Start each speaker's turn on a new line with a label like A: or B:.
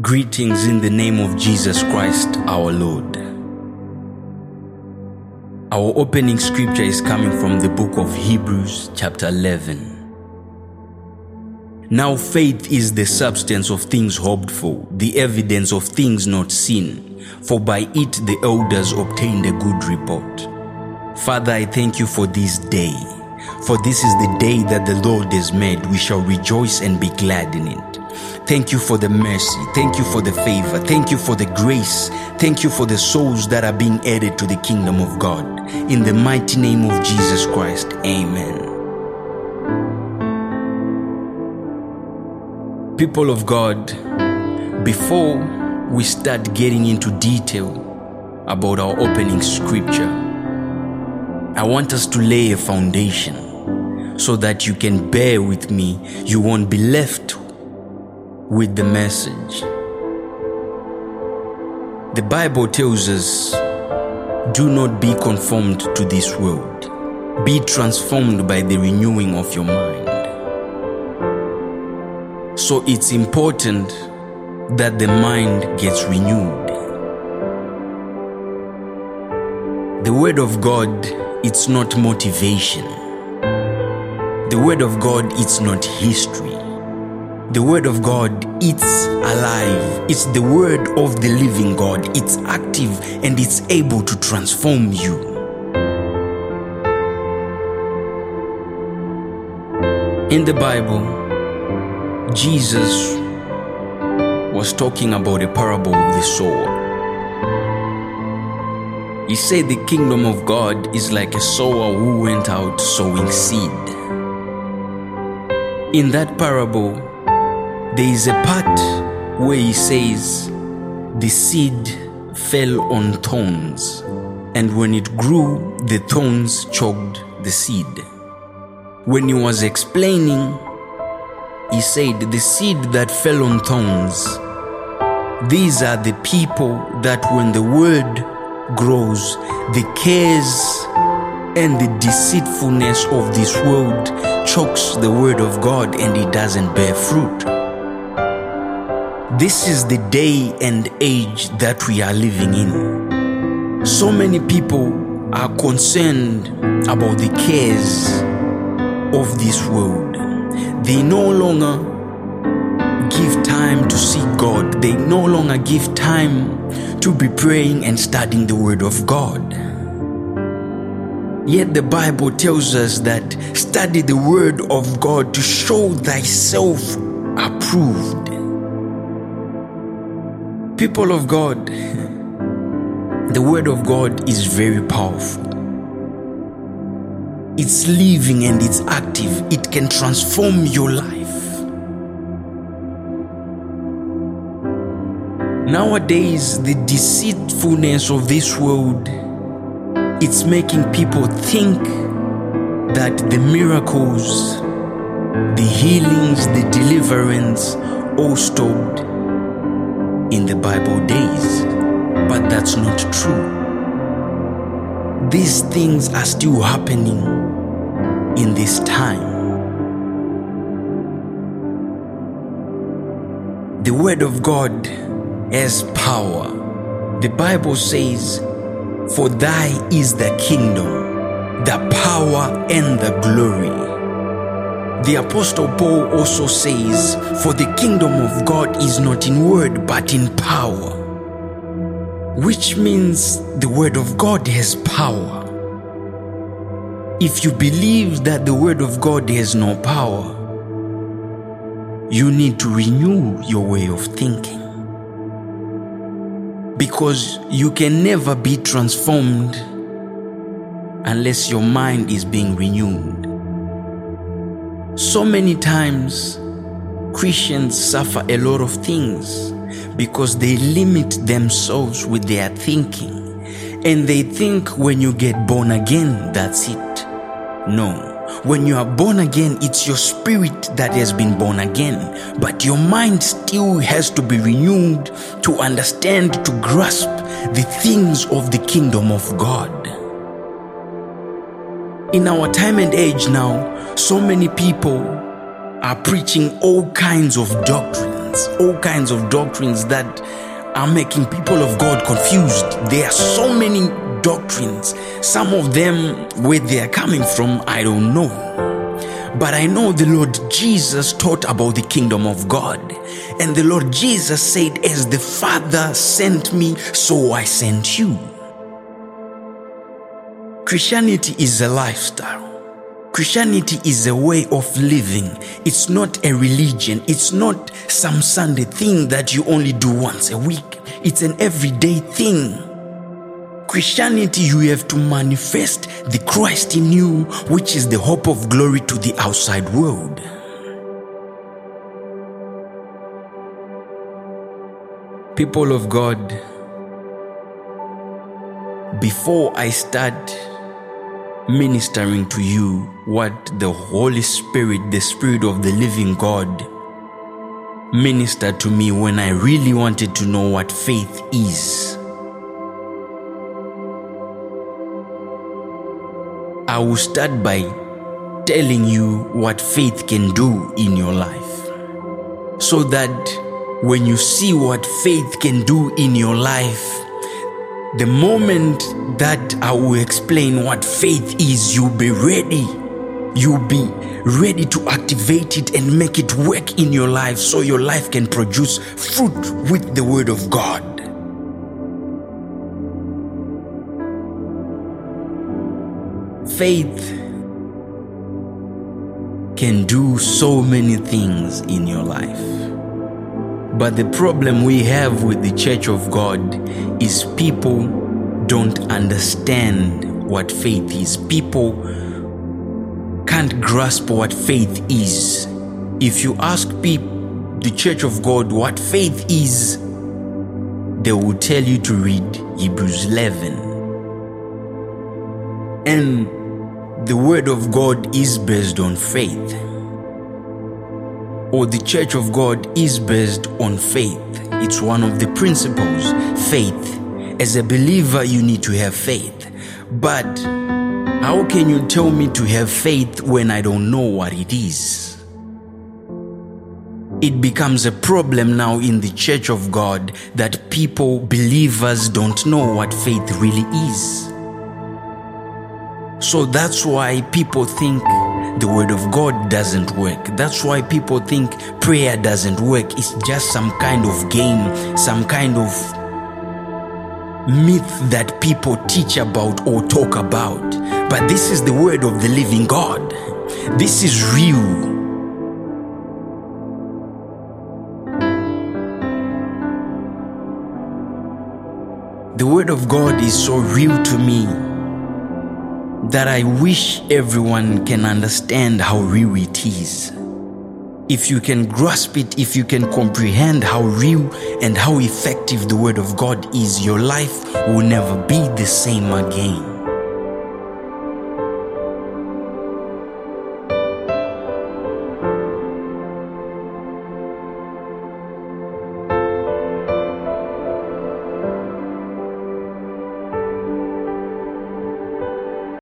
A: Greetings in the name of Jesus Christ our Lord. Our opening scripture is coming from the book of Hebrews, chapter 11. Now, faith is the substance of things hoped for, the evidence of things not seen, for by it the elders obtained a good report. Father, I thank you for this day. For this is the day that the Lord has made. We shall rejoice and be glad in it. Thank you for the mercy. Thank you for the favor. Thank you for the grace. Thank you for the souls that are being added to the kingdom of God. In the mighty name of Jesus Christ, amen. People of God, before we start getting into detail about our opening scripture, I want us to lay a foundation so that you can bear with me. You won't be left with the message. The Bible tells us do not be conformed to this world, be transformed by the renewing of your mind. So it's important that the mind gets renewed. The Word of God, it's not motivation. The Word of God, it's not history. The Word of God, it's alive. It's the Word of the living God. It's active and it's able to transform you. In the Bible, Jesus was talking about a parable of the sower. He said the kingdom of God is like a sower who went out sowing seed. In that parable, there is a part where he says the seed fell on thorns, and when it grew, the thorns choked the seed. When he was explaining, he said, The seed that fell on thorns, these are the people that when the word grows, the cares and the deceitfulness of this world chokes the word of God and it doesn't bear fruit. This is the day and age that we are living in. So many people are concerned about the cares of this world. They no longer give time to seek God. They no longer give time to be praying and studying the Word of God. Yet the Bible tells us that study the Word of God to show thyself approved. People of God, the Word of God is very powerful. It's living and it's active. It can transform your life. Nowadays, the deceitfulness of this world it's making people think that the miracles, the healings, the deliverance all stopped in the Bible days. But that's not true. These things are still happening in this time. The Word of God has power. The Bible says, For thy is the kingdom, the power, and the glory. The Apostle Paul also says, For the kingdom of God is not in word, but in power. Which means the Word of God has power. If you believe that the Word of God has no power, you need to renew your way of thinking. Because you can never be transformed unless your mind is being renewed. So many times, Christians suffer a lot of things because they limit themselves with their thinking. And they think when you get born again, that's it. No. When you are born again, it's your spirit that has been born again. But your mind still has to be renewed to understand, to grasp the things of the kingdom of God. In our time and age now, so many people are preaching all kinds of doctrines. all kinds of doctrines that are making people of God confused. There are so many doctrines. Some of them, where they are coming from, I don't know. But I know the Lord Jesus taught about the kingdom of God. And the Lord Jesus said, As the Father sent me, so I sent you. Christianity is a lifestyle. Christianity is a way of living. It's not a religion. It's not some Sunday thing that you only do once a week. It's an everyday thing. Christianity, you have to manifest the Christ in you, which is the hope of glory to the outside world. People of God, before I start ministering to you what the Holy Spirit, the Spirit of the living God, ministered to me when I really wanted to know what faith is. I will start by telling you what faith can do in your life. So that when you see what faith can do in your life, the moment that I will explain what faith is, you'll be ready. You'll be ready to activate it and make it work in your life so your life can produce fruit with the Word of God. faith can do so many things in your life. But the problem we have with the church of God is people don't understand what faith is. People can't grasp what faith is. If you ask people, the church of God, what faith is, they will tell you to read Hebrews 11. And the Word of God is based on faith, or the Church of God is based on faith. It's one of the principles faith. As a believer, you need to have faith. But how can you tell me to have faith when I don't know what it is? It becomes a problem now in the church of God that people, believers, don't know what faith really is. So that's why people think the word of God doesn't work. That's why people think prayer doesn't work. It's just some kind of game, some kind of myth that people teach about or talk about. But this is the word of the living God. This is real. The word of God is so real to me that I wish everyone can understand how real it is. If you can grasp it, if you can comprehend how real and how effective the Word of God is, your life will never be the same again.